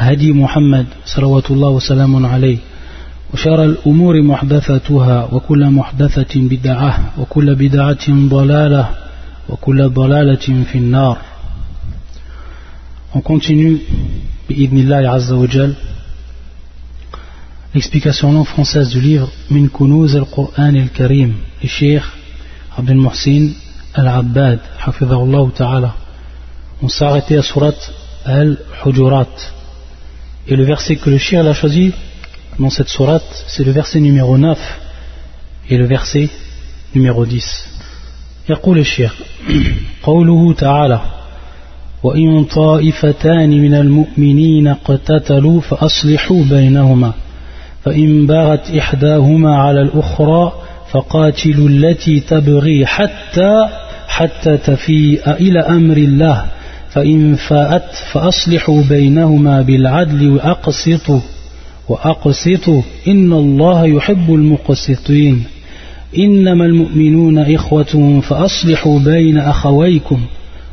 هدي محمد صلوات الله وسلام عليه وشار الأمور محدثتها وكل محدثة بدعة وكل بدعة ضلالة وكل ضلالة في النار. On continue بإذن الله عز وجل L'explication non française du livre من كنوز القرآن الكريم الشيخ عبد المحسن العباد حفظه الله تعالى On s'est arrêté à Surat Al-Hujurat, Et le verset que le Cheikh a choisi dans cette surat, c'est le verset numéro 9 et le verset numéro 10. يقول الشيخ قوله تعالى وإن طائفتان من المؤمنين اقتتلوا فأصلحوا بينهما فإن باغت إحداهما على الأخرى فقاتلوا التي تبغي حتى حتى تفيء إلى أمر الله فإن فاءت فأصلحوا بينهما بالعدل وأقسطوا وأقسطوا. إن الله يحب المقسطين. إنما المؤمنون إخوة فأصلحوا بين أخويكم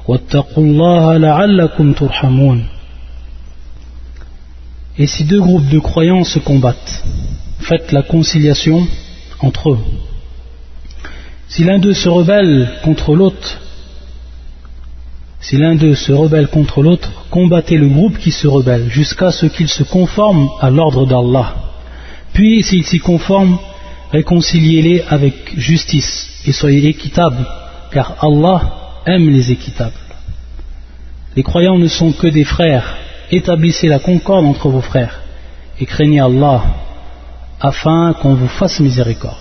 واتقوا الله لعلكم ترحمون. Et si deux groupes de croyants se combattent, faites la conciliation entre eux. Si l'un d'eux se rebelle contre l'autre, si l'un d'eux se rebelle contre l'autre, combattez le groupe qui se rebelle jusqu'à ce qu'il se conforme à l'ordre d'Allah. Puis, s'il s'y conforme, réconciliez-les avec justice et soyez équitables, car Allah aime les équitables. Les croyants ne sont que des frères, établissez la concorde entre vos frères et craignez Allah afin qu'on vous fasse miséricorde.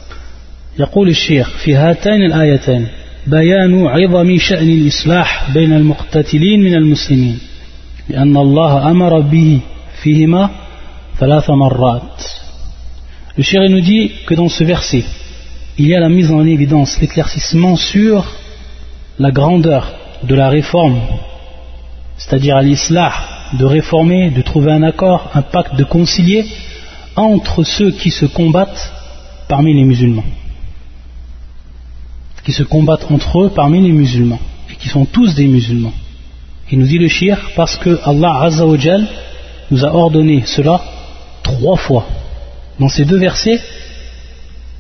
يقول الشيخ في هاتين الآيتين بيان عظم شأن الإصلاح بين المقتتلين من المسلمين لأن الله أمر به فيهما ثلاث مرات Le chéri nous dit que dans ce verset, il y a la mise en évidence, l'éclaircissement sur la grandeur de la réforme, c'est-à-dire à, l'islah, de réformer, de trouver un accord, un pacte, de concilier entre ceux qui se combattent parmi les musulmans. Qui se combattent entre eux parmi les musulmans, et qui sont tous des musulmans. Il nous dit le shir parce que Allah Azzawajal nous a ordonné cela trois fois. Dans ces deux versets,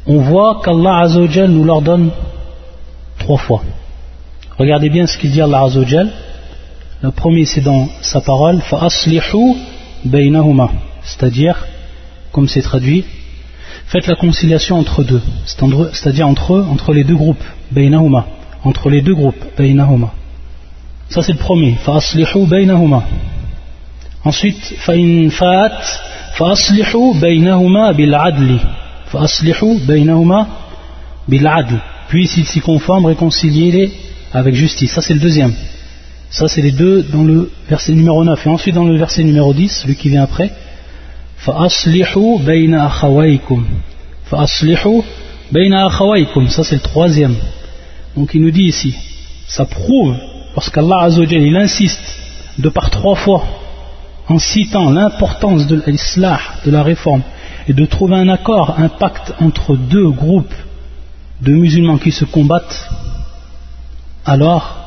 on voit qu'Allah Azzawajal nous l'ordonne trois fois. Regardez bien ce qu'il dit Allah Azzawajal. Le premier c'est dans sa parole فَأَصْلِحُوا بَيْنَهُمَا c'est-à-dire, comme c'est traduit, faites la conciliation entre deux, c'est-à-dire entre eux, entre les deux groupes, بَيْنَهُمَا entre les deux groupes, بَيْنَهُمَا ça c'est le premier, فَأَصْلِحُوا بَيْنَهُمَا ensuite, فَإِنْ فَاتْ فَأَصْلِحُوا بَيْنَهُمَا بِالْعَدْلِ فَأَصْلِحُوا بَيْنَهُمَا بِالْعَدْلِ puis s'ils s'y conforment, réconciliez-les avec justice, ça c'est le deuxième ça, c'est les deux dans le verset numéro 9. Et ensuite, dans le verset numéro 10, celui qui vient après, فَأَصْلِحُوا بَيْنَ أَخَوَيْكُمْ فَأَصْلِحُوا بَيْنَ أَخَوَيْكُمْ Ça, c'est le troisième. Donc, il nous dit ici, ça prouve, parce qu'Allah Azzawajal, il insiste, de par trois fois, en citant l'importance de l'islah, de la réforme, et de trouver un accord, un pacte entre deux groupes de musulmans qui se combattent, alors,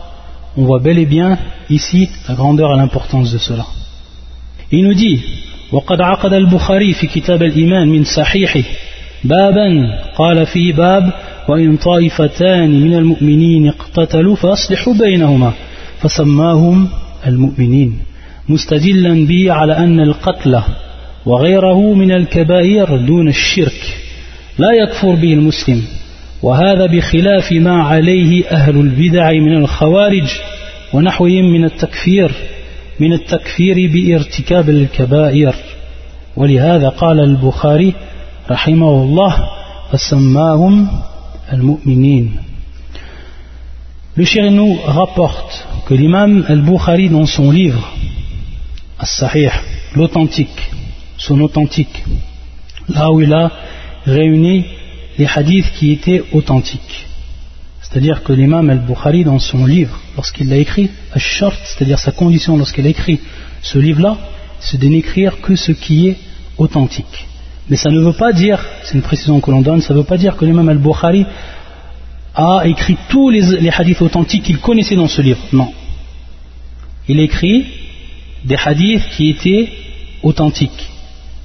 on voit bel et bien ici la grandeur et l'importance de cela. Il nous dit وقد عقد البخاري في كتاب الإيمان من صحيحه بابا. قال فيه باب وإن طائفتان من المؤمنين اقتتلوا فأصلحوا بينهما. فسماهم المؤمنين. مستدلا به على أن القتل وغيره من الكبائر دون الشرك. لا يكفر به المسلم. وهذا بخلاف ما عليه أهل البدع من الخوارج ونحوهم من التكفير من التكفير بارتكاب الكبائر. ولهذا قال البخاري رحمه الله فسماهم المؤمنين Le chéri nous rapporte que l'imam al-Bukhari dans son livre As-Sahih, l'authentique, son authentique. Là où il a réuni les hadiths qui étaient authentiques. C'est-à-dire que l'imam al-Bukhari, dans son livre, lorsqu'il l'a écrit, short c'est-à-dire sa condition lorsqu'il a écrit ce livre-là, c'est de n'écrire que ce qui est authentique. Mais ça ne veut pas dire, c'est une précision que l'on donne, ça ne veut pas dire que l'imam al-Bukhari a écrit tous les, hadiths authentiques qu'il connaissait dans ce livre. Non. Il écrit des hadiths qui étaient authentiques.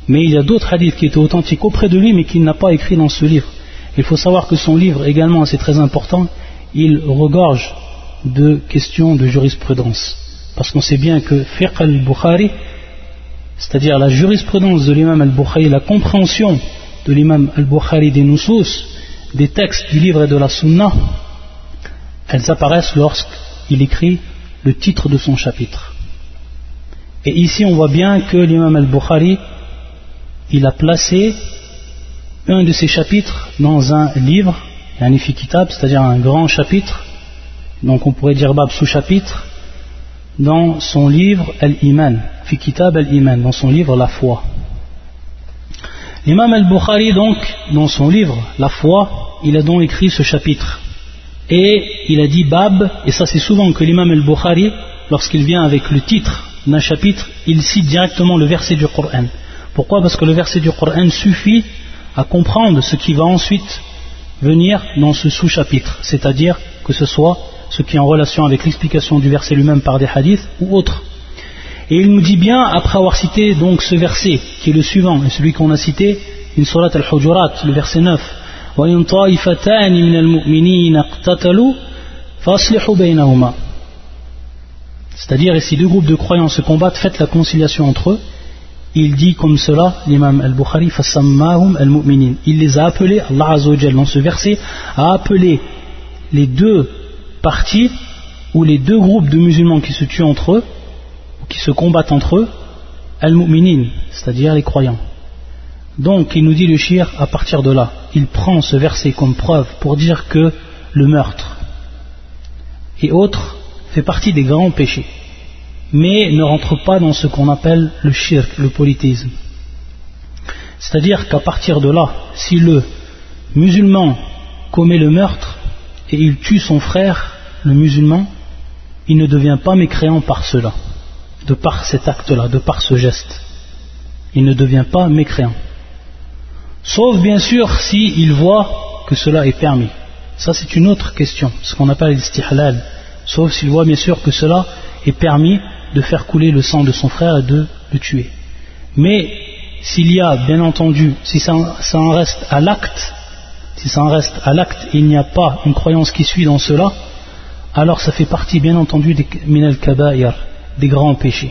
Mais il y a d'autres hadiths qui étaient authentiques auprès de lui, mais qu'il n'a pas écrit dans ce livre. Il faut savoir que son livre également, c'est très important, il regorge de questions de jurisprudence. Parce qu'on sait bien que fiqh al-Bukhari, c'est-à-dire la jurisprudence de l'imam al-Bukhari, la compréhension de l'imam al-Bukhari des nusus, des textes du livre et de la sunna, elles apparaissent lorsqu'il écrit le titre de son chapitre. Et ici on voit bien que l'imam al-Bukhari, il a placé un de ces chapitres dans un livre, un kitab, c'est-à-dire un grand chapitre, donc on pourrait dire bab sous-chapitre, dans son livre Al-Iman, fi kitab Al-Iman, dans son livre La foi. L'imam al-Bukhari donc, dans son livre La foi, il a donc écrit ce chapitre. Et il a dit bab, et ça c'est souvent que l'imam al-Bukhari, lorsqu'il vient avec le titre d'un chapitre, il cite directement le verset du Coran. Pourquoi? Parce que le verset du Coran suffit à comprendre ce qui va ensuite venir dans ce sous-chapitre, c'est-à-dire que ce soit ce qui est en relation avec l'explication du verset lui-même par des hadiths ou autres. Et il nous dit bien, après avoir cité donc ce verset, qui est le suivant, et celui qu'on a cité, une surat al-Hujurat, le verset 9, c'est-à-dire, et si deux groupes de croyants se combattent, faites la conciliation entre eux, il dit comme cela, l'imam al-Bukhari, al-mu'minin. Il les a appelés, Allah Azzawajal, dans ce verset, a appelé les deux parties ou les deux groupes de musulmans qui se tuent entre eux, qui se combattent entre eux, al-mu'minin, c'est-à-dire les croyants. Donc, il nous dit le shir, à partir de là, il prend ce verset comme preuve pour dire que le meurtre et autres fait partie des grands péchés mais ne rentre pas dans ce qu'on appelle le shirk, le polythéisme. C'est-à-dire qu'à partir de là, si le musulman commet le meurtre et il tue son frère, le musulman, il ne devient pas mécréant par cela, de par cet acte-là, de par ce geste. Il ne devient pas mécréant. Sauf bien sûr s'il voit que cela est permis. Ça c'est une autre question, ce qu'on appelle l'istihlal. Sauf s'il voit bien sûr que cela est permis de faire couler le sang de son frère et de le tuer. Mais s'il y a, bien entendu, si ça, en reste à l'acte, si ça en reste à l'acte il n'y a pas une croyance qui suit dans cela, alors ça fait partie, bien entendu, des minal kabair, des grands péchés.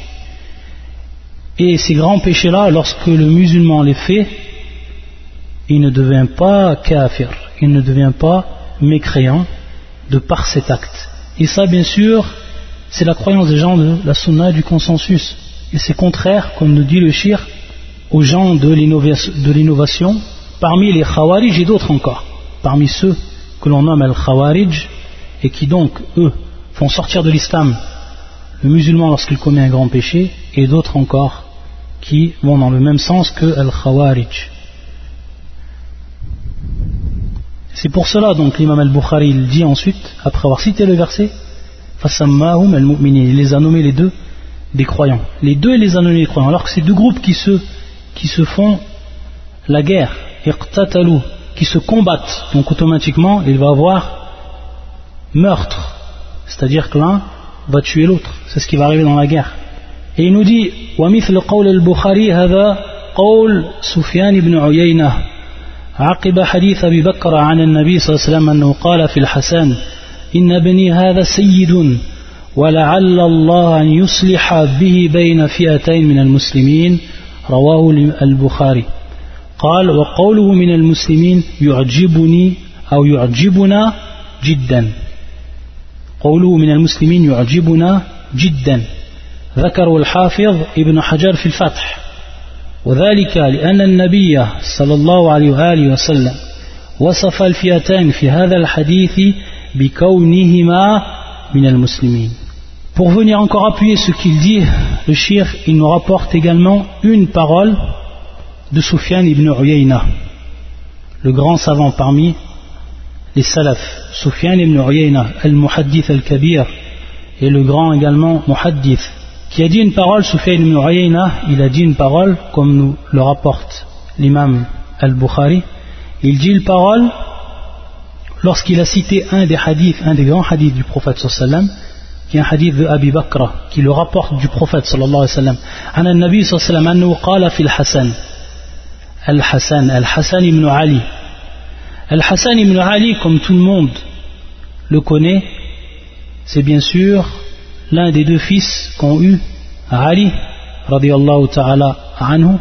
Et ces grands péchés-là, lorsque le musulman les fait, il ne devient pas kafir, il ne devient pas mécréant de par cet acte. Et ça, bien sûr, c'est la croyance des gens de la sunna et du consensus. Et c'est contraire, comme nous dit le shir, aux gens de l'innovation, parmi les khawarij et d'autres encore, parmi ceux que l'on nomme al-khawarij, et qui donc, eux, font sortir de l'islam le musulman lorsqu'il commet un grand péché, et d'autres encore qui vont dans le même sens que al-khawarij. C'est pour cela donc l'imam al-Bukhari dit ensuite, après avoir cité le verset, il les a nommés les deux des croyants. Les deux, les a nommés des croyants. Alors que c'est deux groupes qui se, qui se font la guerre, qui se combattent. Donc automatiquement, il va avoir meurtre. C'est-à-dire que l'un va tuer l'autre. C'est ce qui va arriver dans la guerre. Et il nous dit, ومثل قول البخاري هذا قول سفيان بن عيينة عقب حديث أبي بكر عن النبي صلى الله عليه وسلم أنه قال في الحسن إن ابني هذا سيد ولعل الله أن يصلح به بين فئتين من المسلمين رواه البخاري قال وقوله من المسلمين يعجبني أو يعجبنا جدا قوله من المسلمين يعجبنا جدا ذكره الحافظ ابن حجر في الفتح وذلك لأن النبي صلى الله عليه وآله وسلم وصف الفئتين في هذا الحديث Pour venir encore appuyer ce qu'il dit, le shir, il nous rapporte également une parole de Sufyan ibn Uyayna, le grand savant parmi les salafs, Sufyan ibn Uyayna, al-Muhaddith al-Kabir, et le grand également Muhaddith, qui a dit une parole, Sufyan ibn Uyayna, il a dit une parole, comme nous le rapporte l'imam al-Bukhari, il dit une parole lorsqu'il a cité un des hadiths, un des grands hadiths du prophète sallam, qui est un hadith de Abi Bakr, qui le rapporte du prophète sallallahu alayhi wa sallam, عن النبي صلى الله عليه قال في الحسن الحسن الحسن ibn Ali Al-Hassan ibn Ali, comme tout le monde le connaît, c'est bien sûr l'un des deux fils qu'ont eu Ali, radiallahu ta'ala anhu,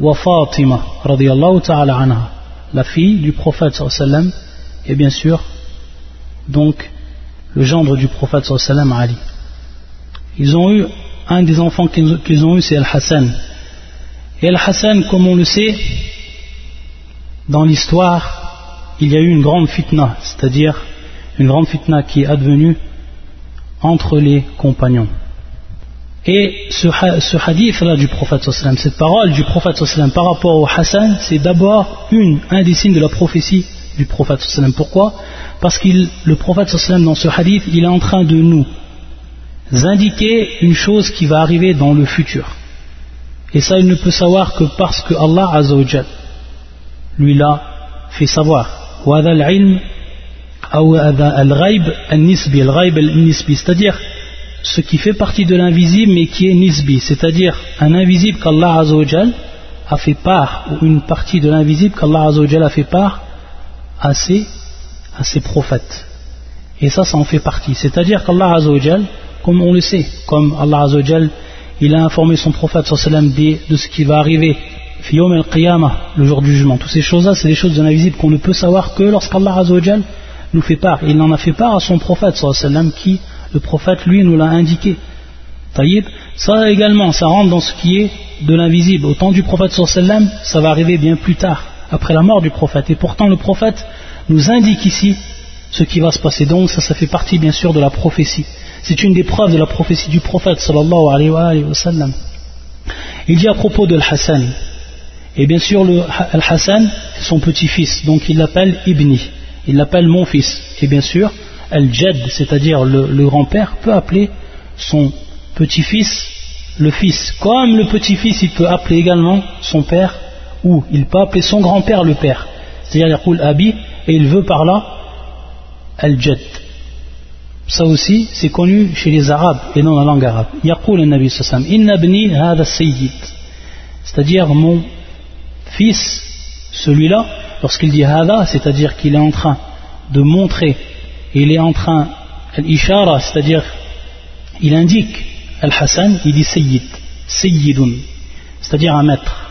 wa Fatima, radiallahu ta'ala anha, la fille du prophète sallam, et bien sûr, donc, le gendre du prophète sallam, Ali. Ils ont eu, un des enfants qu'ils ont eu, c'est Al-Hassan. Et Al-Hassan, comme on le sait, dans l'histoire, il y a eu une grande fitna, c'est-à-dire une grande fitna qui est advenue entre les compagnons. Et ce, hadith-là du prophète cette parole du prophète par rapport au Hassan, c'est d'abord un des signes de la prophétie du prophète Pourquoi? Parce que le prophète dans ce hadith, il est en train de nous indiquer une chose qui va arriver dans le futur. Et ça, il ne peut savoir que parce que Allah lui l'a fait savoir c'est-à-dire ce qui fait partie de l'invisible mais qui est nisbi. C'est-à-dire un invisible qu'Allah a fait part ou une partie de l'invisible qu'Allah a fait part à ses, prophètes. Et ça ça en fait partie. C'est-à-dire qu'Allah comme on le sait comme Allah il a informé son prophète de ce qui va arriver le jour du jugement. Toutes ces choses-là, c'est des choses de l'invisible qu'on ne peut savoir que lorsqu'Allah nous fait part. Il en a fait part à son prophète, qui, le prophète, lui, nous l'a indiqué. Taïb, ça également, ça rentre dans ce qui est de l'invisible. Au temps du prophète, ça va arriver bien plus tard, après la mort du prophète. Et pourtant, le prophète nous indique ici ce qui va se passer. Donc, ça, ça fait partie, bien sûr, de la prophétie. C'est une des preuves de la prophétie du prophète, sallallahu alayhi wa sallam. Il dit à propos de l'Hassan, et bien sûr, le Al-Hassan, son petit-fils, donc il l'appelle Ibni, il l'appelle mon fils. Et bien sûr, Al-Jad, c'est-à-dire le, grand-père, peut appeler son petit-fils le fils. Comme le petit-fils, il peut appeler également son père, ou il peut appeler son grand-père le père. C'est-à-dire, il Abi, et il veut par là Al-Jad. Ça aussi, c'est connu chez les Arabes et dans la langue arabe. Yaqul al-Nabi sallam, Inna bni hada. C'est-à-dire, mon fils, celui-là, lorsqu'il dit hada, c'est-à-dire qu'il est en train de montrer, il est en train, al-ishara, c'est-à-dire il indique al-Hassan, il dit sayyid, sayyidun, c'est-à-dire un maître,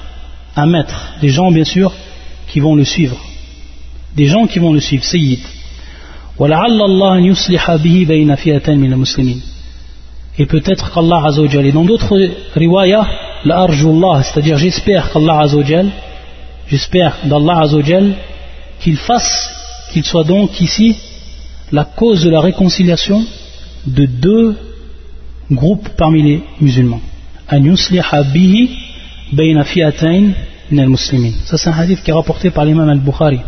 un maître, des gens bien sûr qui vont le suivre, des gens qui vont le suivre, sayyid. Et peut-être qu'Allah dans d'autres riwayas, la c'est-à-dire j'espère qu'Allah Azzawajal, J'espère d'Allah Azzawajal qu'il fasse, qu'il soit donc ici la cause de la réconciliation de deux groupes parmi les musulmans. Ça c'est un hadith qui est rapporté par l'imam al-Bukhari.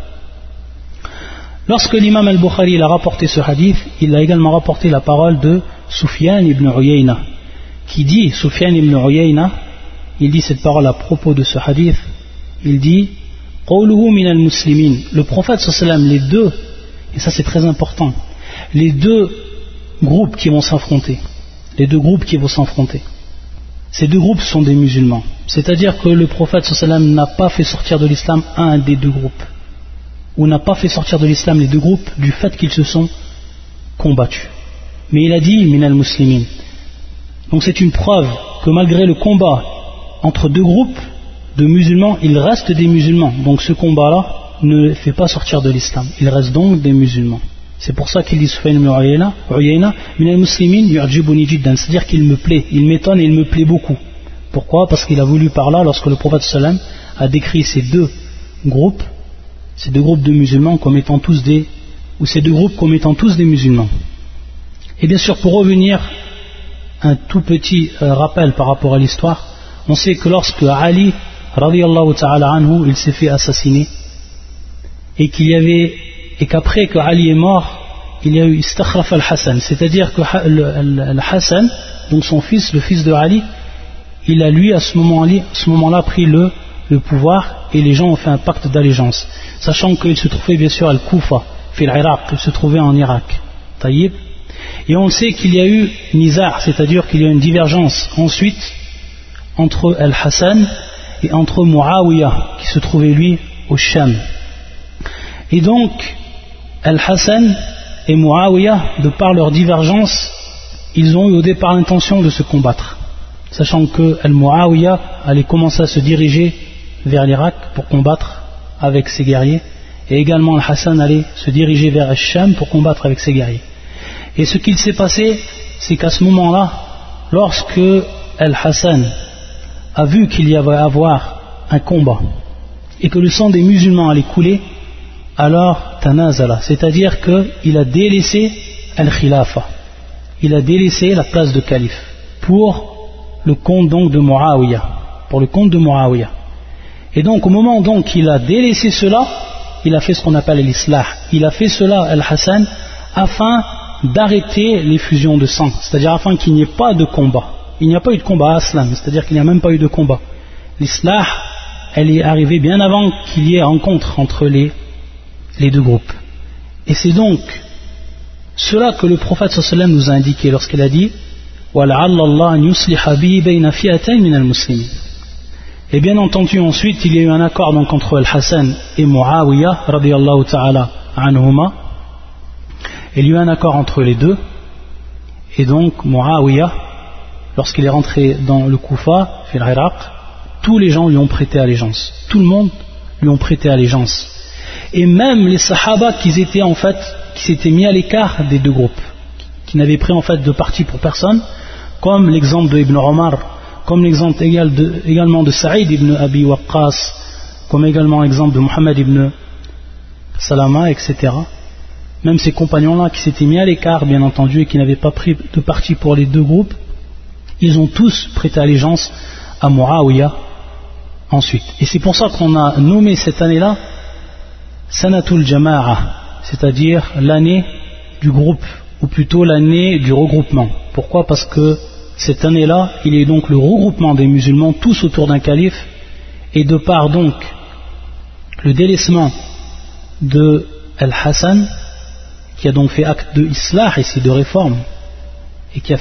Lorsque l'imam al-Bukhari a rapporté ce hadith, il a également rapporté la parole de Sufyan ibn Uyayna, qui dit, Sufyan ibn Uyayna, il dit cette parole à propos de ce hadith, il dit le prophète les deux et ça c'est très important les deux groupes qui vont s'affronter les deux groupes qui vont s'affronter ces deux groupes sont des musulmans. C'est à dire que le prophète n'a pas fait sortir de l'islam un des deux groupes ou n'a pas fait sortir de l'islam les deux groupes du fait qu'ils se sont combattus. Mais il a dit minal muslimin donc c'est une preuve que malgré le combat entre deux groupes de musulmans, il reste des musulmans. Donc ce combat-là ne fait pas sortir de l'islam. Il reste donc des musulmans. C'est pour ça qu'il dit c'est-à-dire qu'il me plaît, il m'étonne et il me plaît beaucoup. Pourquoi? Parce qu'il a voulu par là, lorsque le prophète sallam a décrit ces deux groupes, ces deux groupes de musulmans comme étant tous des, ou ces deux groupes comme étant tous des musulmans. Et bien sûr, pour revenir, un tout petit euh, rappel par rapport à l'histoire, on sait que lorsque Ali radiallahu ta'ala anhu, il s'est fait assassiner et qu'il y avait et qu'après que Ali est mort, il y a eu istakhraf al-Hassan, c'est-à-dire que le, Hassan, donc son fils, le fils de Ali, il a lui à ce moment-là pris le, pouvoir et les gens ont fait un pacte d'allégeance, sachant qu'il se trouvait bien sûr al-Kufa, fil il se trouvait en Irak. Taïb. Et on sait qu'il y a eu nizar, c'est-à-dire qu'il y a une divergence ensuite entre Al-Hassan et entre Muawiyah, qui se trouvait lui au Sham. Et donc, Al-Hassan et Muawiyah, de par leur divergence, ils ont eu au départ l'intention de se combattre, sachant que Al-Muawiyah allait commencer à se diriger vers l'Irak pour combattre avec ses guerriers, et également Al-Hassan allait se diriger vers Al-Sham pour combattre avec ses guerriers. Et ce qu'il s'est passé, c'est qu'à ce moment-là, lorsque Al-Hassan a vu qu'il y avait à avoir un combat et que le sang des musulmans allait couler, alors tanazala, c'est-à-dire qu'il a délaissé al-khilafa, il a délaissé la place de calife pour le compte donc de Muawiyah, pour le compte de. Et donc au moment donc qu'il a délaissé cela, il a fait ce qu'on appelle l'islah, il a fait cela al-Hassan afin d'arrêter les fusions de sang, c'est-à-dire afin qu'il n'y ait pas de combat. Il n'y a pas eu de combat à Aslam, c'est-à-dire qu'il n'y a même pas eu de combat. L'islah, elle est arrivée bien avant qu'il y ait rencontre entre les, les deux groupes. Et c'est donc cela que le prophète sallam nous a indiqué lorsqu'il a dit et bien entendu ensuite il y a eu un accord entre Al-Hassan et Muawiyah ta'ala anhuma il y a eu un accord entre les deux, et donc Muawiyah, lorsqu'il est rentré dans le Koufa, tous les gens lui ont prêté allégeance. Tout le monde lui ont prêté allégeance. Et même les Sahaba qui s'étaient mis à l'écart des deux groupes, qui n'avaient pris en fait de parti pour personne, comme l'exemple de Ibn Omar, comme l'exemple également de Saïd ibn Abi Waqqas, comme également l'exemple de Muhammad ibn Salama, etc même ces compagnons-là qui s'étaient mis à l'écart, bien entendu, et qui n'avaient pas pris de parti pour les deux groupes, ils ont tous prêté allégeance à Muawiyah ensuite. Et c'est pour ça qu'on a nommé cette année-là Sanatul Jama'a, c'est-à-dire l'année du groupe, ou plutôt l'année du regroupement. Pourquoi? Parce que cette année-là, il est donc le regroupement des musulmans tous autour d'un calife, et de par donc le délaissement de Al-Hassan, qui a donc fait acte de islah ici, de réforme, et qui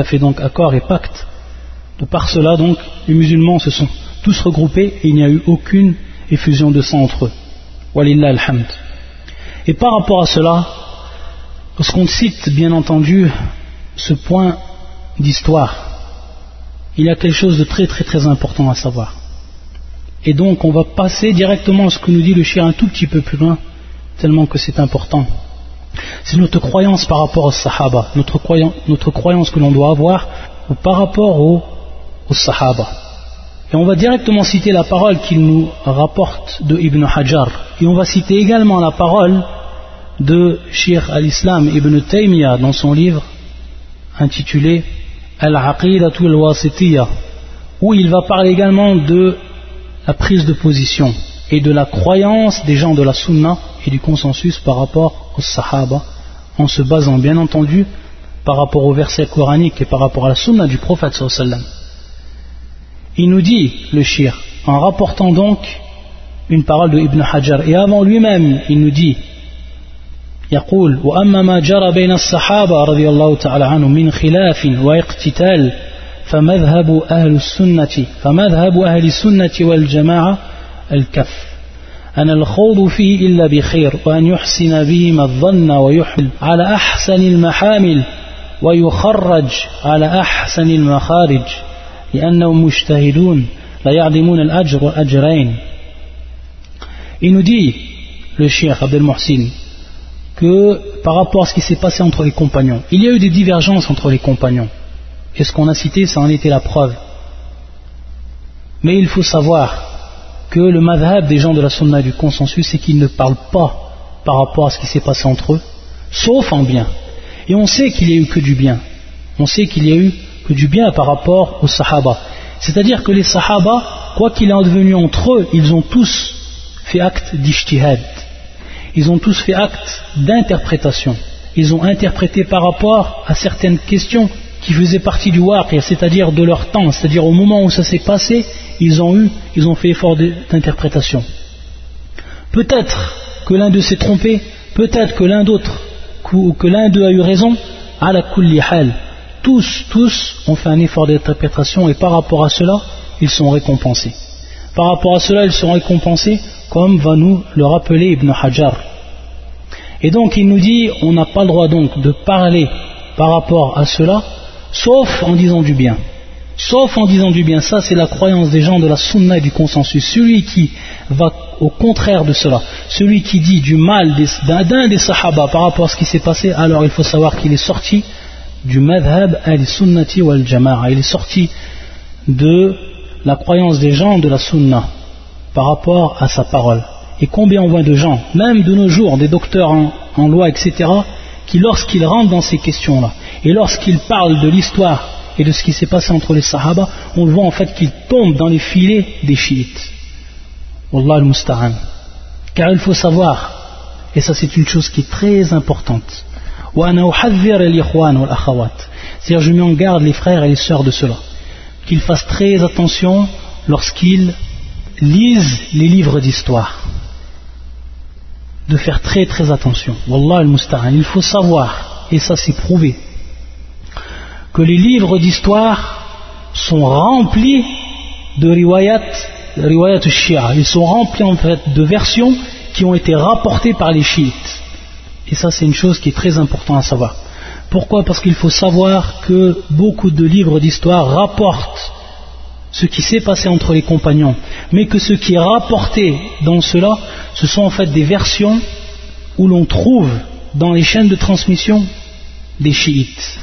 a fait, donc accord et pacte. De par cela, donc, les musulmans se sont tous regroupés et il n'y a eu aucune effusion de sang entre eux. Walillah alhamd. Et par rapport à cela, lorsqu'on cite bien entendu ce point d'histoire, il y a quelque chose de très très très important à savoir. Et donc on va passer directement à ce que nous dit le chien un tout petit peu plus loin, tellement que c'est important. C'est notre croyance par rapport aux Sahaba, notre, croyance, que l'on doit avoir par rapport aux, Sahaba. Et on va directement citer la parole qu'il nous rapporte de Ibn Hajar. Et on va citer également la parole de Sheikh al-Islam Ibn Taymiyyah dans son livre intitulé Al-Aqidatul Wasitiyah, où il va parler également de la prise de position et de la croyance des gens de la Sunna et du consensus par rapport aux Sahaba, en se basant bien entendu par rapport au verset coranique et par rapport à la Sunna du prophète sallam. Il nous dit, le shir, en rapportant donc une parole de Ibn Hajar, et avant lui-même, il nous dit, يقول وأما ما جرى بين الصحابة رضي الله تعالى عنهم من خلاف واقتتال فمذهب أهل السنة فمذهب أهل السنة والجماعة الكف أن الخوض فيه إلا بخير وأن يحسن بهم الظن ويحمل على أحسن المحامل ويخرج على أحسن المخارج لأنهم مجتهدون لا يعظمون الأجر والأجرين Il nous dit, le Cheikh Abdel Mohsin, que par rapport à ce qui s'est passé entre les compagnons, il y a eu des divergences entre les compagnons. Et ce qu'on a cité, ça en était la preuve. Mais il faut savoir que le madhab des gens de la sunna du consensus, c'est qu'ils ne parlent pas par rapport à ce qui s'est passé entre eux, sauf en bien. Et on sait qu'il n'y a eu que du bien. On sait qu'il y a eu que du bien par rapport aux sahaba. C'est-à-dire que les sahaba, quoi qu'il en devenu entre eux, ils ont tous fait acte d'ijtihad. Ils ont tous fait acte d'interprétation. Ils ont interprété par rapport à certaines questions qui faisaient partie du waqir, c'est-à-dire de leur temps, c'est-à-dire au moment où ça s'est passé, ils ont eu, ils ont fait effort d'interprétation. Peut-être que l'un d'eux s'est trompé, peut-être que l'un d'autre, que l'un d'eux a eu raison, à la kulli. Tous, tous ont fait un effort d'interprétation et par rapport à cela, ils sont récompensés. Par rapport à cela, ils sont récompensés comme va nous le rappeler Ibn Hajar. Et donc il nous dit, on n'a pas le droit donc de parler par rapport à cela, sauf en disant du bien. Sauf en disant du bien, ça c'est la croyance des gens de la sunna et du consensus. Celui qui va au contraire de cela, celui qui dit du mal d'un des sahaba par rapport à ce qui s'est passé, alors il faut savoir qu'il est sorti du madhab al-sunnati wal-jama'a. Il est sorti de la croyance des gens de la sunna par rapport à sa parole. Et combien on voit de gens, même de nos jours, des docteurs en, loi, etc., qui lorsqu'ils rentrent dans ces questions-là, et lorsqu'ils parlent de l'histoire et de ce qui s'est passé entre les sahaba, on voit en fait qu'ils tombent dans les filets des chiites. Wallah al-musta'an. Car il faut savoir, et ça c'est une chose qui est très importante, c'est-à-dire je mets en garde les frères et les sœurs de cela, qu'ils fassent très attention lorsqu'ils lisent les livres d'histoire. De faire très très attention. Wallah al-Musta'an. Il faut savoir, et ça c'est prouvé, que les livres d'histoire sont remplis de riwayat, riwayat shia. Ils sont remplis en fait de versions qui ont été rapportées par les chiites. Et ça c'est une chose qui est très importante à savoir. Pourquoi? Parce qu'il faut savoir que beaucoup de livres d'histoire rapportent ce qui s'est passé entre les compagnons, mais que ce qui est rapporté dans cela, ce sont en fait des versions où l'on trouve dans les chaînes de transmission des chiites,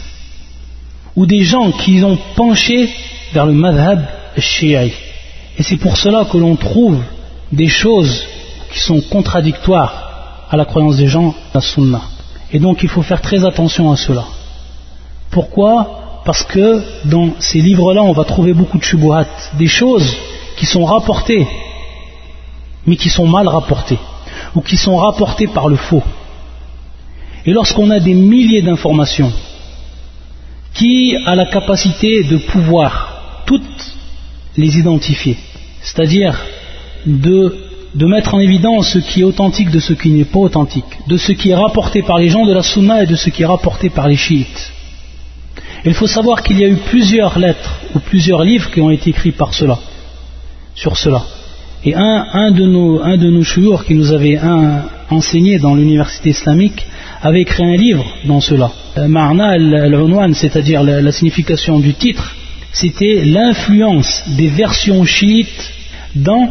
ou des gens qui ont penché vers le madhab chiite. Et c'est pour cela que l'on trouve des choses qui sont contradictoires à la croyance des gens, la sunna. Et donc il faut faire très attention à cela. Pourquoi? Parce que dans ces livres-là, on va trouver beaucoup de shubuhat, des choses qui sont rapportées, mais qui sont mal rapportées, ou qui sont rapportées par le faux. Et lorsqu'on a des milliers d'informations, qui a la capacité de pouvoir toutes les identifier, c'est-à-dire de, de, mettre en évidence ce qui est authentique de ce qui n'est pas authentique, de ce qui est rapporté par les gens de la sunna et de ce qui est rapporté par les chiites. Il faut savoir qu'il y a eu plusieurs lettres ou plusieurs livres qui ont été écrits par cela, sur cela. Et un, de nos, un qui nous avait enseigné dans l'université islamique avait écrit un livre dans cela. Euh, Marna al-Unwan, c'est-à-dire la, signification du titre, c'était l'influence des versions chiites dans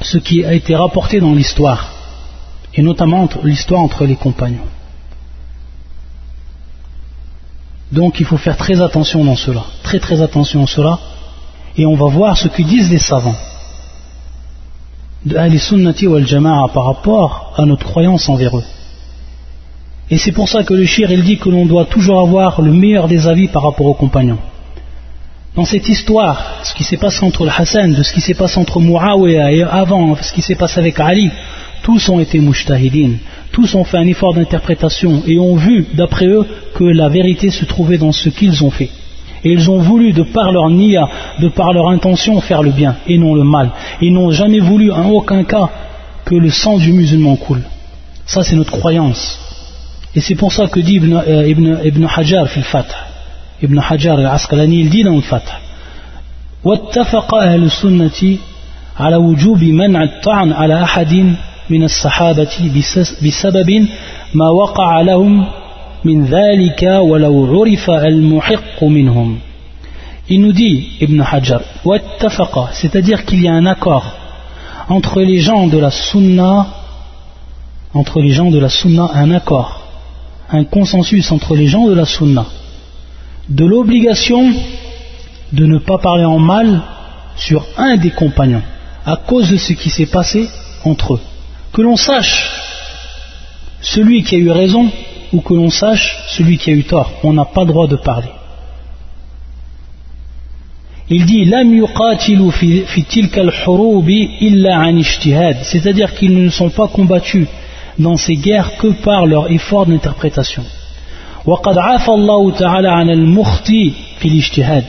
ce qui a été rapporté dans l'histoire, et notamment l'histoire entre les compagnons. Donc il faut faire très attention dans cela, très très attention à cela, et on va voir ce que disent les savants de Ali Sunnati wal Jama'a par rapport à notre croyance envers eux. Et c'est pour ça que le shir il dit que l'on doit toujours avoir le meilleur des avis par rapport aux compagnons. Dans cette histoire, ce qui s'est passé entre le Hassan, de ce qui s'est passé entre Muawiyah et avant, ce qui s'est passé avec Ali, tous ont été mujtahidin, tous ont fait un effort d'interprétation et ont vu, d'après eux, que la vérité se trouvait dans ce qu'ils ont fait. Et ils ont voulu, de par leur niya, de par leur intention, faire le bien et non le mal. Ils n'ont jamais voulu, en aucun cas, que le sang du musulman coule. Ça, c'est notre croyance. Et c'est pour ça que dit Ibn, euh, Ibn, Ibn Hajar fil Fatah. Ibn Hajar al-Asqalani, il dit dans le Fatah. واتفق أهل السنة على وجوب منع الطعن على أحد من الصحابة بسبب ما وقع لهم il nous dit, Ibn Hajar, c'est-à-dire qu'il y a un accord entre les gens de la sunna, entre les gens de la sunna, un accord, un consensus entre les gens de la sunna, de l'obligation de ne pas parler en mal sur un des compagnons, à cause de ce qui s'est passé entre eux. Que l'on sache, celui qui a eu raison ou que l'on sache celui qui a eu tort. On n'a pas le droit de parler. il dit c'est-à-dire qu'ils ne sont pas combattus dans ces guerres que par leur effort d'interprétation وقد عفى الله تعالى عن المخطي في الاجتهاد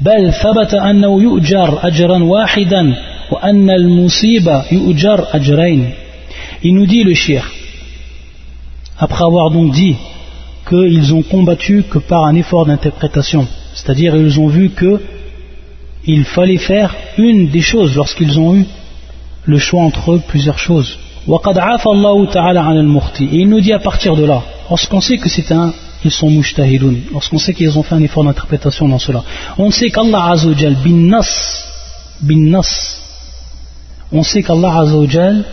بل ثبت أنه يؤجر أجرا واحدا وأن المصيبة يؤجر أجرين Il nous dit le shir, après avoir donc dit qu'ils ont combattu que par un effort d'interprétation, c'est-à-dire ils ont vu que il fallait faire une des choses lorsqu'ils ont eu le choix entre plusieurs choses. Et il nous dit à partir de là, lorsqu'on sait que c'est un, ils sont mujtahidun, lorsqu'on sait qu'ils ont fait un effort d'interprétation dans cela, on sait qu'Allah Azzawajal, bin nas, bin nas, on sait qu'Allah Azzawajal,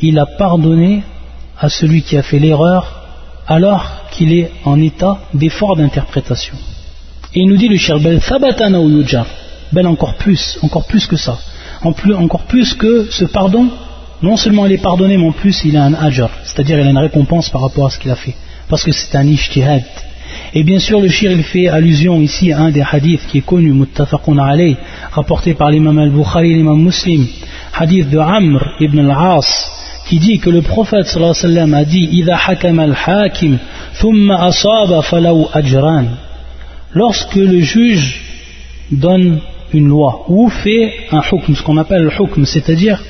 il a pardonné à celui qui a fait l'erreur alors qu'il est en état d'effort d'interprétation. Et il nous dit le Shirbel, Thabatana ou ben encore plus, encore plus que ça. Encore plus que ce pardon, non seulement il est pardonné, mais en plus il a un ajr, c'est-à-dire il a une récompense par rapport à ce qu'il a fait. Parce que c'est un ishtihad. Et bien sûr, le shir, il fait allusion ici à un des hadiths qui est connu, muttafaqun alayh, rapporté par l'imam al-Bukhari et l'imam muslim, hadith de Amr ibn al-As, qui dit que le prophète sallallahu sallam a dit al-hakim, asaba. Lorsque le juge donne une loi ou fait un hukm, ce qu'on appelle le hukm, c'est-à-dire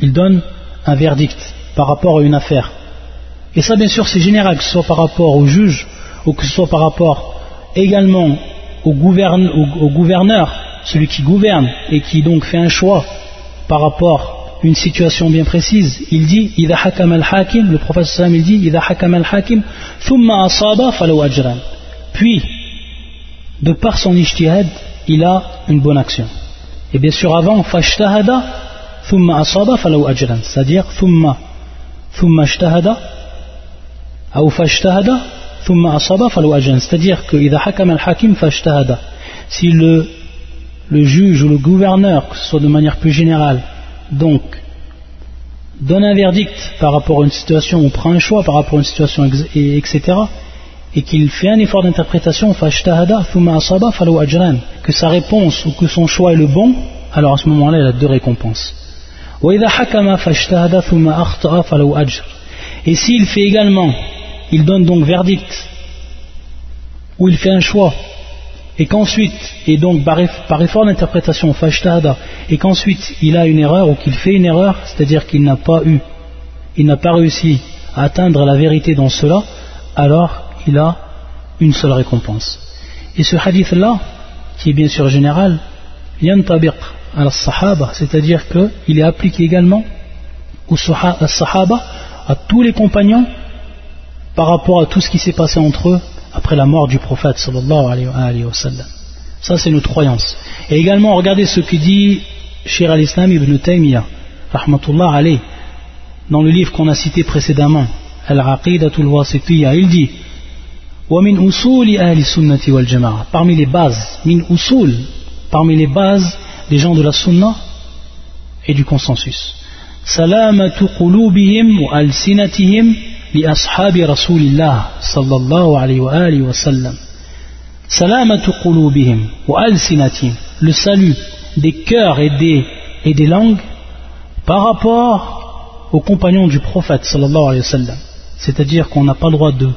il donne un verdict par rapport à une affaire. Et ça, bien sûr, c'est général, que ce soit par rapport au juge ou que ce soit par rapport également au, au gouverneur, celui qui gouverne et qui donc fait un choix par rapport une situation bien précise. Il dit Ida hakam al-hakim, le prophète sallam il dit Ida hakam al-hakim, thumma asaba falaw ajran. Puis, de par son ijtihad, il a une bonne action. Et bien sûr, avant, fashtahada, thumma asaba falaw ajran. C'est-à-dire, thumma, thumma ijtahada, ou fashtahada, thumma asaba falaw ajran. C'est-à-dire que Ida hakam al-hakim fashtahada. Si le, le juge ou le gouverneur, que ce soit de manière plus générale, donc, donne un verdict par rapport à une situation ou prend un choix par rapport à une situation, etc., et qu'il fait un effort d'interprétation, que sa réponse ou que son choix est le bon, alors à ce moment-là, il a deux récompenses. Et s'il fait également, il donne donc verdict, ou il fait un choix, et qu'ensuite, et donc par effort d'interprétation, et qu'ensuite il a une erreur ou qu'il fait une erreur, c'est-à-dire qu'il n'a pas eu, il n'a pas réussi à atteindre la vérité dans cela, alors il a une seule récompense. Et ce hadith-là, qui est bien sûr général, yantabiq al-sahaba, c'est-à-dire qu'il est appliqué également aux sahaba, à tous les compagnons, par rapport à tout ce qui s'est passé entre eux après la mort du prophète sallallahu alayhi. Ça, c'est notre croyance. Et également, regardez ce que dit Shir al-Islam ibn Taymiyyah, rahmatullah alayh, dans le livre qu'on a cité précédemment, Al-Aqidatul Wasitiyya, il dit Parmi les bases, min usul, parmi les bases des gens de la sunna et du consensus. Salamatu qulubihim wa al-sinatihim لأصحاب رسول الله صلى الله عليه وآله وسلم سلامة قلوبهم وألسنتهم le salut des cœurs et des, et des langues par rapport aux compagnons du prophète sallallahu alayhi wa sallam c'est-à-dire qu'on n'a pas le droit de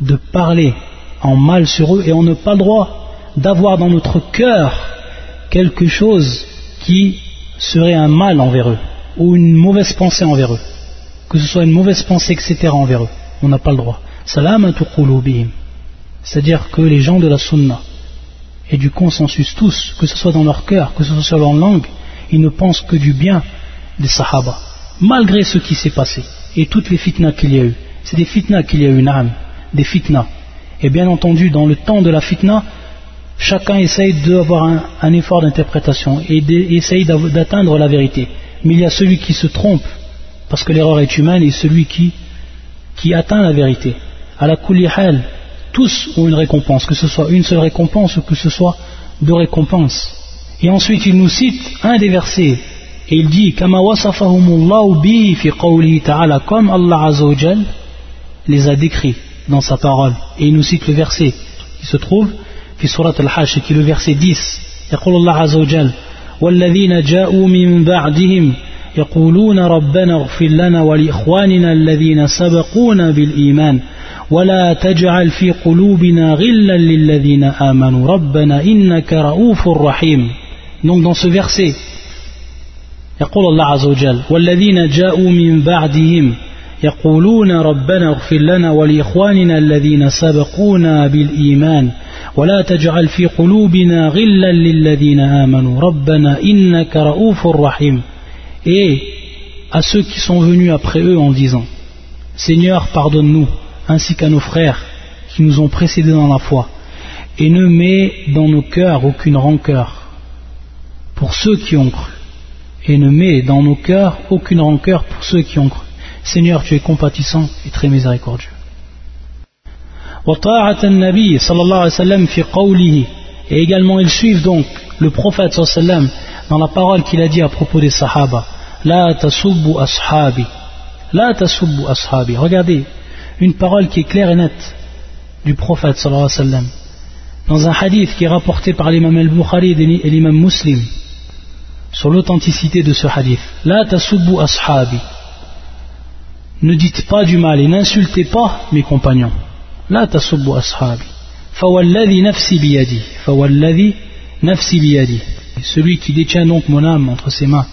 de parler en mal sur eux et on n'a pas le droit d'avoir dans notre cœur quelque chose qui serait un mal envers eux ou une mauvaise pensée envers eux, que ce soit une mauvaise pensée, etc. envers eux. On n'a pas le droit. C'est-à-dire que les gens de la sunna et du consensus, tous, que ce soit dans leur cœur, que ce soit sur leur langue, ils ne pensent que du bien des sahaba, malgré ce qui s'est passé et toutes les fitnas qu'il y a eu. C'est des fitnas qu'il y a eu, âme des fitnas. Et bien entendu, dans le temps de la fitna, chacun essaye d'avoir un, un, effort d'interprétation et essaye d'atteindre la vérité. Mais il y a celui qui se trompe, parce que l'erreur est humaine, et celui qui, qui atteint la vérité. À la kulihal, tous ont une récompense, que ce soit une seule récompense ou que ce soit deux récompenses. Et ensuite, il nous cite un des versets, et il dit, Kama bi fi ta'ala, comme Allah les a décrits dans sa parole. Et il nous cite le verset qui se trouve, puis surat al-Hajj, qui est le verset 10, يقول الله عز وجل والذين جاءوا من بعدهم يقولون ربنا اغفر لنا ولإخواننا الذين سبقونا بالإيمان ولا تجعل في قلوبنا غلا للذين آمنوا ربنا إنك رؤوف رحيم. Donc dans ce verset, يقول الله عز وجل والذين جاءوا من بعدهم يقولون ربنا اغفر لنا ولإخواننا الذين سبقونا بالإيمان ولا تجعل في قلوبنا غلا للذين آمنوا ربنا إنك رؤوف رحيم. Et à ceux qui sont venus après eux en disant Seigneur pardonne-nous ainsi qu'à nos frères qui nous ont précédés dans la foi et ne mets dans nos cœurs aucune rancœur pour ceux qui ont cru et ne mets dans nos cœurs aucune rancœur pour ceux qui ont cru. Seigneur tu es compatissant et très miséricordieux et également ils suivent donc le prophète dans la parole qu'il a dit à propos des sahaba La tasubbu ashabi La tasubbu ashabi. Regardez, une parole qui est claire et nette du prophète sallallahu alayhi wa sallam. Dans un hadith qui est rapporté par l'imam al-Bukhari et l'imam Muslim sur l'authenticité de ce hadith La tasubbu ashabi Ne dites pas du mal et n'insultez pas mes compagnons La tasubbu ashabi Fawalladhi nafsi biyadi Fawalladhi nafsi biyadi celui qui détient donc mon âme entre ses mains.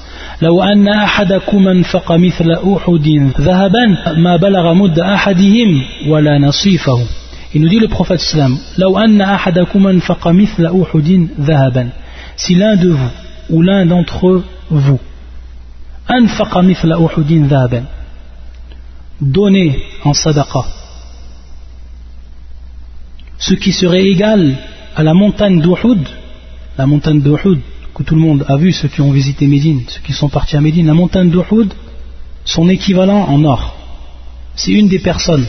لو أن أحدكم انفق مثل أحد ذهبا ما بلغ مد أحدهم ولا نصيفه Il nous dit le prophète sallam لو أن أحدكم انفق مثل أحد ذهبا Si l'un de vous ou l'un d'entre vous أنفق مثل أحد ذهبا Donnez en sadaqa ce qui serait égal à la montagne d'Uhud la montagne d'Uhud que tout le monde a vu, ceux qui ont visité Médine, ceux qui sont partis à Médine, la montagne d'Uhud, son équivalent en or. C'est une des personnes,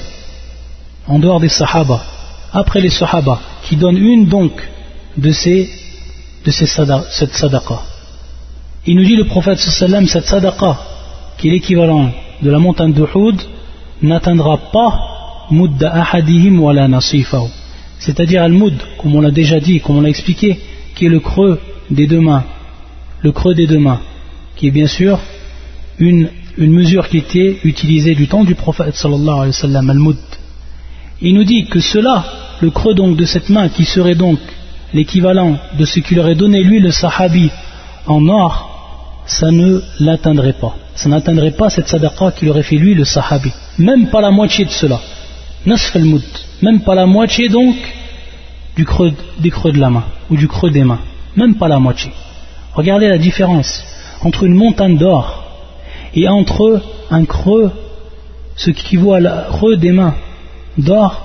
en dehors des Sahaba, après les Sahaba, qui donne une donc de, ces, de ces cette sadaqa. Il nous dit le prophète sallam, cette sadaqa, qui est l'équivalent de la montagne d'Uhud, n'atteindra pas mudda ahadihim wala nasifahu. C'est-à-dire al-mud, comme on l'a déjà dit, comme on l'a expliqué, qui est le creux des deux mains, le creux des deux mains, qui est bien sûr une, mesure qui était utilisée du temps du prophète sallallahu alayhi wa sallam, al-mud. Il nous dit que cela, le creux donc de cette main, qui serait donc l'équivalent de ce qu'il aurait donné lui le sahabi en or, ça ne l'atteindrait pas. Ça n'atteindrait pas cette sadaqa qu'il aurait fait lui le sahabi. Même pas la moitié de cela. Nasf al-mud. Même pas la moitié donc du creux, des creux de la main ou du creux des mains même pas la moitié. Regardez la différence entre une montagne d'or et entre un creux, ce qui vaut à la creux des mains d'or,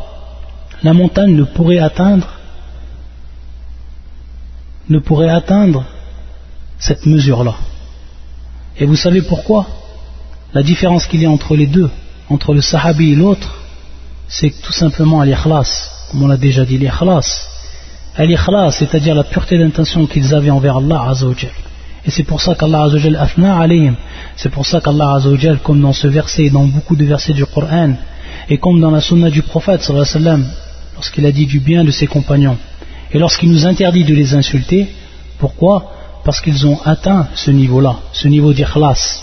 la montagne ne pourrait atteindre ne pourrait atteindre cette mesure-là. Et vous savez pourquoi? La différence qu'il y a entre les deux, entre le sahabi et l'autre, c'est tout simplement l'ikhlas, comme on l'a déjà dit, l'ikhlas al-ikhlas, c'est-à-dire la pureté d'intention qu'ils avaient envers Allah Azzawajal. Et c'est pour ça qu'Allah Azzawajal afna alayhim. C'est pour ça qu'Allah Azzawajal, comme dans ce verset et dans beaucoup de versets du Coran, et comme dans la sunna du prophète sallallahu lorsqu'il a dit du bien de ses compagnons, et lorsqu'il nous interdit de les insulter, pourquoi? Parce qu'ils ont atteint ce niveau-là, ce niveau d'ikhlas.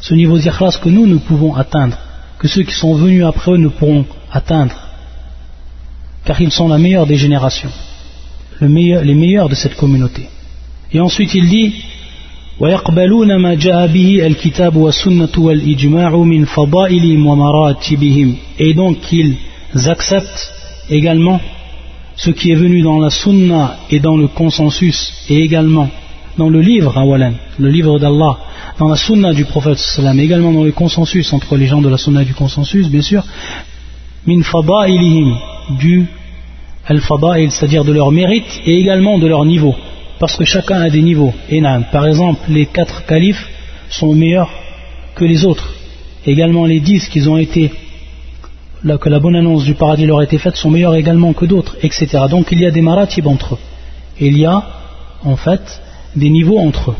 Ce niveau d'ikhlas que nous, nous pouvons atteindre, que ceux qui sont venus après eux ne pourront atteindre, car ils sont la meilleure des générations les meilleurs de cette communauté. Et ensuite il dit ويقبلون ما جاء به الكتاب والسنة والإجماع من فضائل ومراتبهم et donc ils acceptent également ce qui est venu dans la sunna et dans le consensus et également dans le livre awalan, le livre d'Allah dans la sunna du prophète sallam également dans le consensus entre les gens de la sunna du consensus bien sûr min fadailihim du al-fada'il, c'est-à-dire de leur mérite et également de leur niveau. Parce que chacun a des niveaux. Par exemple, les quatre califes sont meilleurs que les autres. Également, les dix qui ont été, que la bonne annonce du paradis leur a été faite, sont meilleurs également que d'autres, etc. Donc il y a des maratib entre eux. il y a, en fait, des niveaux entre eux.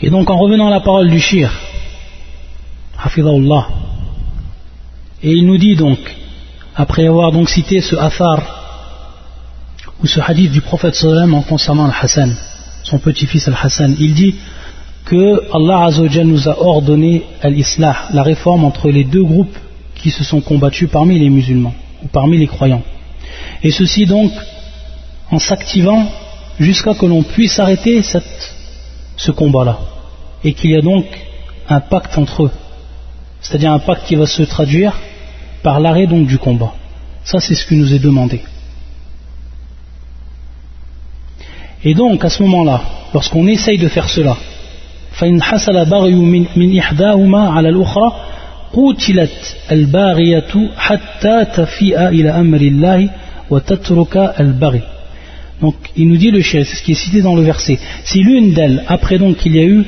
Et donc en revenant à la parole du shir, Hafidahullah, et il nous dit donc, après avoir donc cité ce athar ou ce hadith du prophète sallam en concernant Al-Hassan, son petit-fils Al-Hassan. Il dit que Allah Azzawajal nous a ordonné Al-Islah, la réforme entre les deux groupes qui se sont combattus parmi les musulmans ou parmi les croyants. Et ceci donc en s'activant jusqu'à que l'on puisse arrêter ce combat-là. Et qu'il y a donc un pacte entre eux. C'est-à-dire un pacte qui va se traduire par l'arrêt du combat. Ça c'est ce qui nous est demandé. Et donc à ce moment-là, lorsqu'on essaye de faire cela, فإن حصل بغي من إحداهما على الأخرى قتلت الباغية حتى تفيء إلى أمر الله وتترك البغي Donc il nous dit le chef, c'est ce qui est cité dans le verset. Si l'une d'elles, après donc qu'il y a eu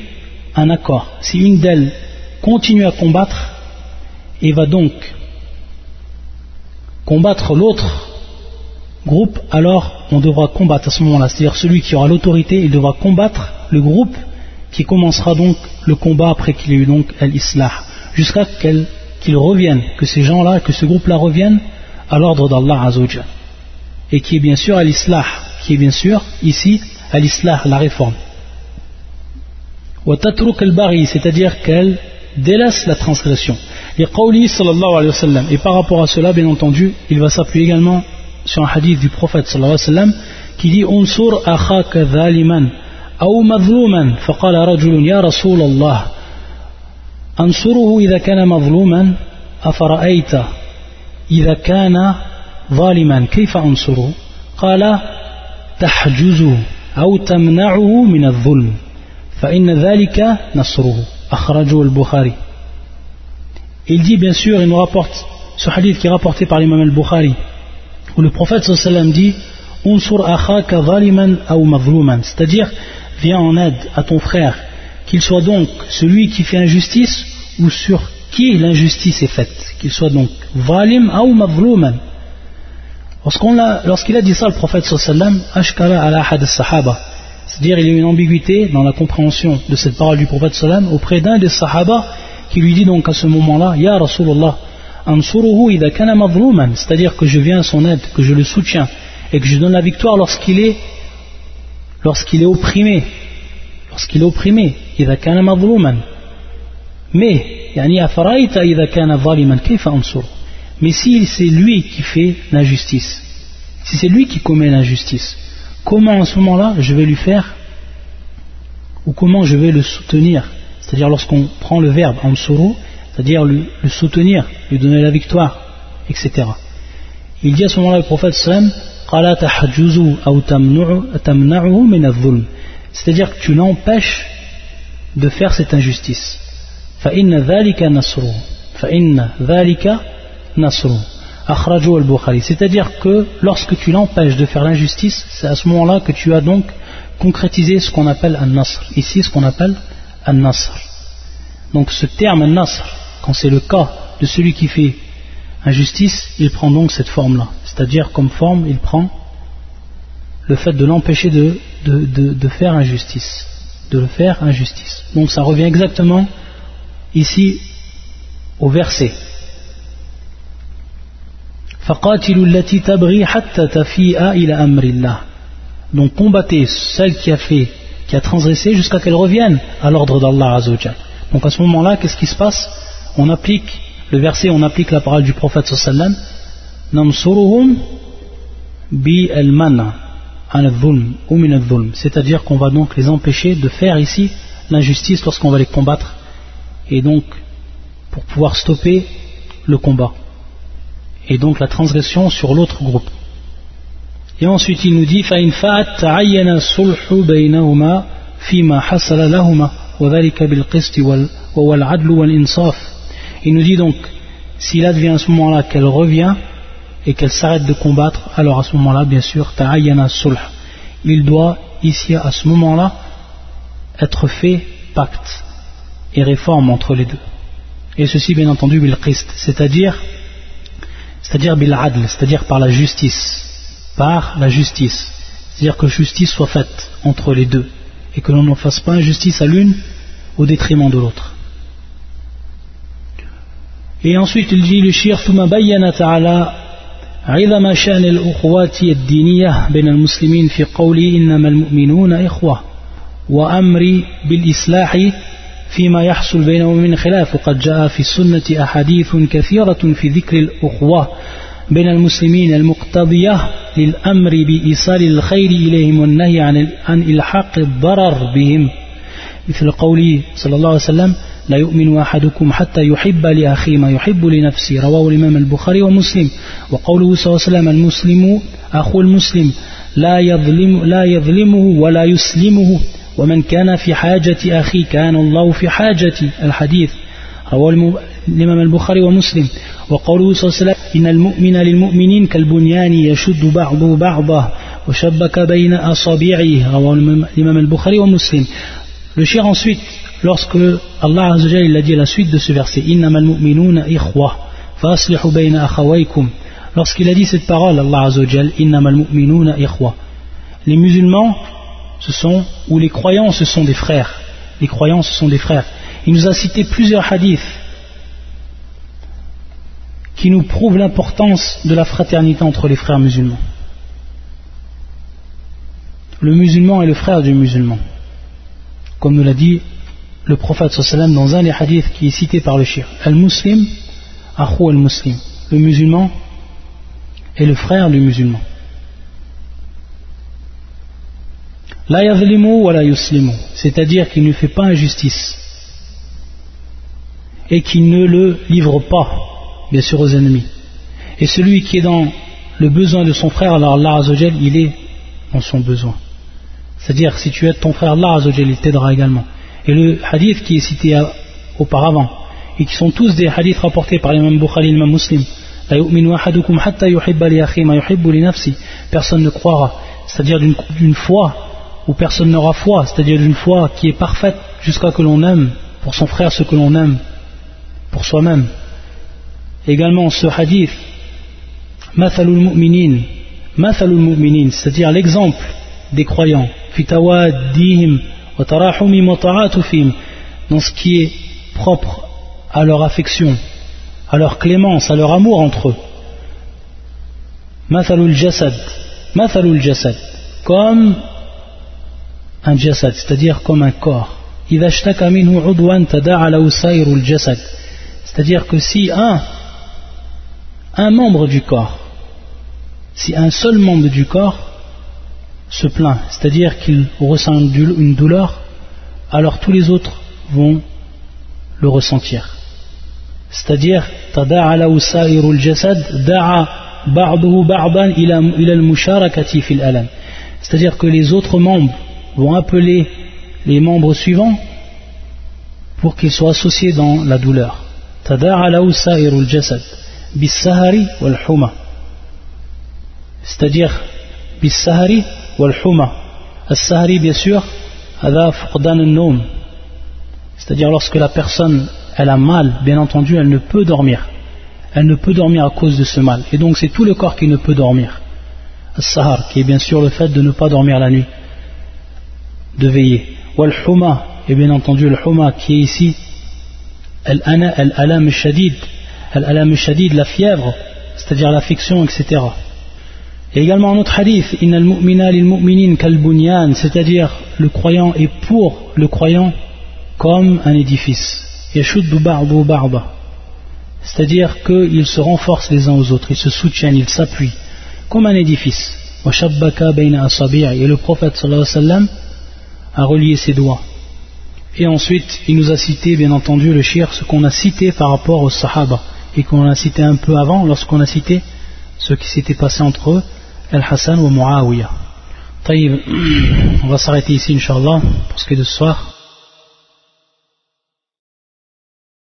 un accord, si une d'elles continue à combattre et va donc combattre l'autre groupe, alors on devra combattre à ce moment-là. C'est-à-dire celui qui aura l'autorité, il devra combattre le groupe qui commencera donc le combat après qu'il ait eu donc l'islah, jusqu'à qu'il revienne, que ces gens-là, que ce groupe-là revienne à l'ordre d'Allah Azzawajal. Et qui est bien sûr l'islah, qui est bien sûr ici l'islah, la réforme. c'est-à-dire qu'elle délaisse la transgression. Et par rapport à cela, bien entendu, il va s'appuyer également sur un hadith du prophète sallallahu alayhi wa sallam qui dit Unsur akhaka dhaliman أو مظلوما فقال رجل يا رسول الله أنصره إذا كان مظلوما أفرأيت إذا كان ظالما كيف أنصره قال تحجزه أو تمنعه من الظلم فإن ذلك نصره أخرجه البخاري Il dit bien sûr, il nous rapporte ce hadith qui est rapporté par l'imam al-Bukhari, où le prophète sallam dit Unsur akhaka zaliman ou mazluman, c'est-à-dire viens en aide à ton frère, qu'il soit donc celui qui fait injustice ou sur qui l'injustice est faite, qu'il soit donc valim ou mavlouman. Lorsqu'il a, dit ça, le prophète sallam, ashkara ala had sahaba, c'est-à-dire il y a une ambiguïté dans la compréhension de cette parole du prophète sallam auprès d'un des sahaba qui lui dit donc à ce moment-là, Ya Rasulullah, c'est-à-dire que je viens à son aide, que je le soutiens et que je donne la victoire lorsqu'il est lorsqu'il est opprimé, lorsqu'il est opprimé, Mais mais si c'est lui qui fait l'injustice, si c'est lui qui commet l'injustice, comment en ce moment-là je vais lui faire ou comment je vais le soutenir? C'est-à-dire lorsqu'on prend le verbe ansuru, c'est-à-dire le, soutenir lui donner la victoire etc il dit à ce moment-là le prophète sallam c'est-à-dire que tu l'empêches de faire cette injustice. C'est-à-dire que lorsque tu l'empêches de faire l'injustice c'est à ce moment-là que tu as donc concrétisé ce qu'on appelle un nasr. Ici ce qu'on appelle un nasr. Donc ce terme un nasr quand c'est le cas de celui qui fait injustice il prend donc cette forme là c'est-à-dire comme forme, il prend le fait de l'empêcher de, de, faire injustice. De le faire injustice. Donc ça revient exactement ici au verset. Donc combattez celle qui a fait, qui a transgressé jusqu'à qu'elle revienne à l'ordre d'Allah Donc à ce moment-là, qu'est-ce qui se passe? On applique le verset, on applique la parole du prophète sallallahu c'est-à-dire qu'on va donc les empêcher de faire ici l'injustice lorsqu'on va les combattre et donc pour pouvoir stopper le combat et donc la transgression sur l'autre groupe. Et ensuite il nous dit il nous dit donc s'il advient à ce moment-là qu'elle revient et qu'elle s'arrête de combattre, alors à ce moment-là, bien sûr, ta'ayyana sulh. Il doit, ici, à ce moment-là, être fait pacte et réforme entre les deux. Et ceci, bien entendu, bil christ, c'est-à-dire, c'est-à-dire bil adl, c'est-à-dire par la justice. Par la justice. C'est-à-dire que justice soit faite entre les deux et que l'on ne fasse pas injustice à l'une au détriment de l'autre. Et ensuite il dit le shir ثم بين تعالى عظم شأن الأخوات الدينية بين المسلمين في قولي إنما المؤمنون إخوة وأمري بالإصلاح فيما يحصل بينهم من خلاف وقد جاء في السنة أحاديث كثيرة في ذكر الأخوة بين المسلمين المقتضية للأمر بإيصال الخير إليهم والنهي عن عن إلحاق الضرر بهم مثل قوله صلى الله عليه وسلم لا يؤمن أحدكم حتى يحب لأخيه ما يحب لنفسه رواه الإمام البخاري ومسلم. وقوله صلى الله عليه وسلم المسلم أخو المسلم لا يظلم لا يظلمه ولا يسلمه. ومن كان في حاجة أخي كان الله في حاجة. الحديث رواه الإمام البخاري ومسلم. وقوله صلى الله عليه وسلم إن المؤمن للمؤمنين كالبنيان يشد بعضه بعضه وشبك بين أصابعه رواه الإمام البخاري ومسلم. Le cher ensuite, lorsque Allah il a dit la suite de ce verset, Innamal mu'minuna ikhwa, faslihu akhawaykum. Lorsqu'il a dit cette parole, Allah Azzawajal, Innamal mu'minuna ikhwa. Les musulmans, ce sont, ou les croyants, ce sont des frères. Les croyants, ce sont des frères. Il nous a cité plusieurs hadiths qui nous prouvent l'importance de la fraternité entre les frères musulmans. Le musulman est le frère du musulman. Comme nous l'a dit le prophète sallam dans un des hadiths qui est cité par le shir. Al-Muslim, Akhou al-Muslim. Le musulman est le frère du musulman. La yazlimu wa la. C'est-à-dire qu'il ne fait pas injustice. Et qu'il ne le livre pas, bien sûr, aux ennemis. Et celui qui est dans le besoin de son frère, alors Allah il est dans son besoin. C'est-à-dire, si tu aides ton frère, Allah il t'aidera également. Et le hadith qui est cité auparavant, et qui sont tous des hadiths rapportés par l'imam Bukhari l'imam Muslim, personne ne croira, c'est-à-dire d'une foi où personne n'aura foi, c'est-à-dire d'une foi qui est parfaite jusqu'à que l'on aime pour son frère ce que l'on aime pour soi-même. Également ce hadith, Mathalul mu'minin, Mathalul mu'minin, c'est-à-dire l'exemple des croyants, fitawadihim, wa tarahumim wa ta'atufim, dans ce qui est propre à leur affection, à leur clémence, à leur amour entre eux. Mathalul jasad, comme un jasad, c'est-à-dire comme un corps. C'est-à-dire que si un, un membre du corps, si un seul membre du corps se plaint, c'est-à-dire qu'il ressent une douleur, alors tous les autres vont le ressentir. C'est-à-dire, c'est-à-dire que les autres membres vont appeler les membres suivants pour qu'ils soient associés dans la douleur. C'est-à-dire, wal-huma. As-sahari, bien sûr, c'est-à-dire lorsque la personne elle a mal, bien entendu, elle ne peut dormir. Elle ne peut dormir à cause de ce mal. Et donc c'est tout le corps qui ne peut dormir. As-sahar, qui est bien sûr le fait de ne pas dormir la nuit de veiller. Huma, et bien entendu le huma qui est ici al-alam shadid, al-alam shadid, la fièvre, c'est-à-dire l'affection, etc. Et également un autre hadith, c'est-à-dire le croyant est pour le croyant comme un édifice. C'est-à-dire qu'ils se renforcent les uns aux autres, ils se soutiennent, ils s'appuient, comme un édifice. Et le prophète alayhi wa sallam à relier ses doigts. Et ensuite, il nous a cité, bien entendu, le shir, ce qu'on a cité par rapport aux sahaba, et qu'on a cité un peu avant, lorsqu'on a cité ce qui s'était passé entre eux, Al-Hassan ou Muawiyah. On va s'arrêter ici, Inch'Allah, pour ce qui est de ce soir.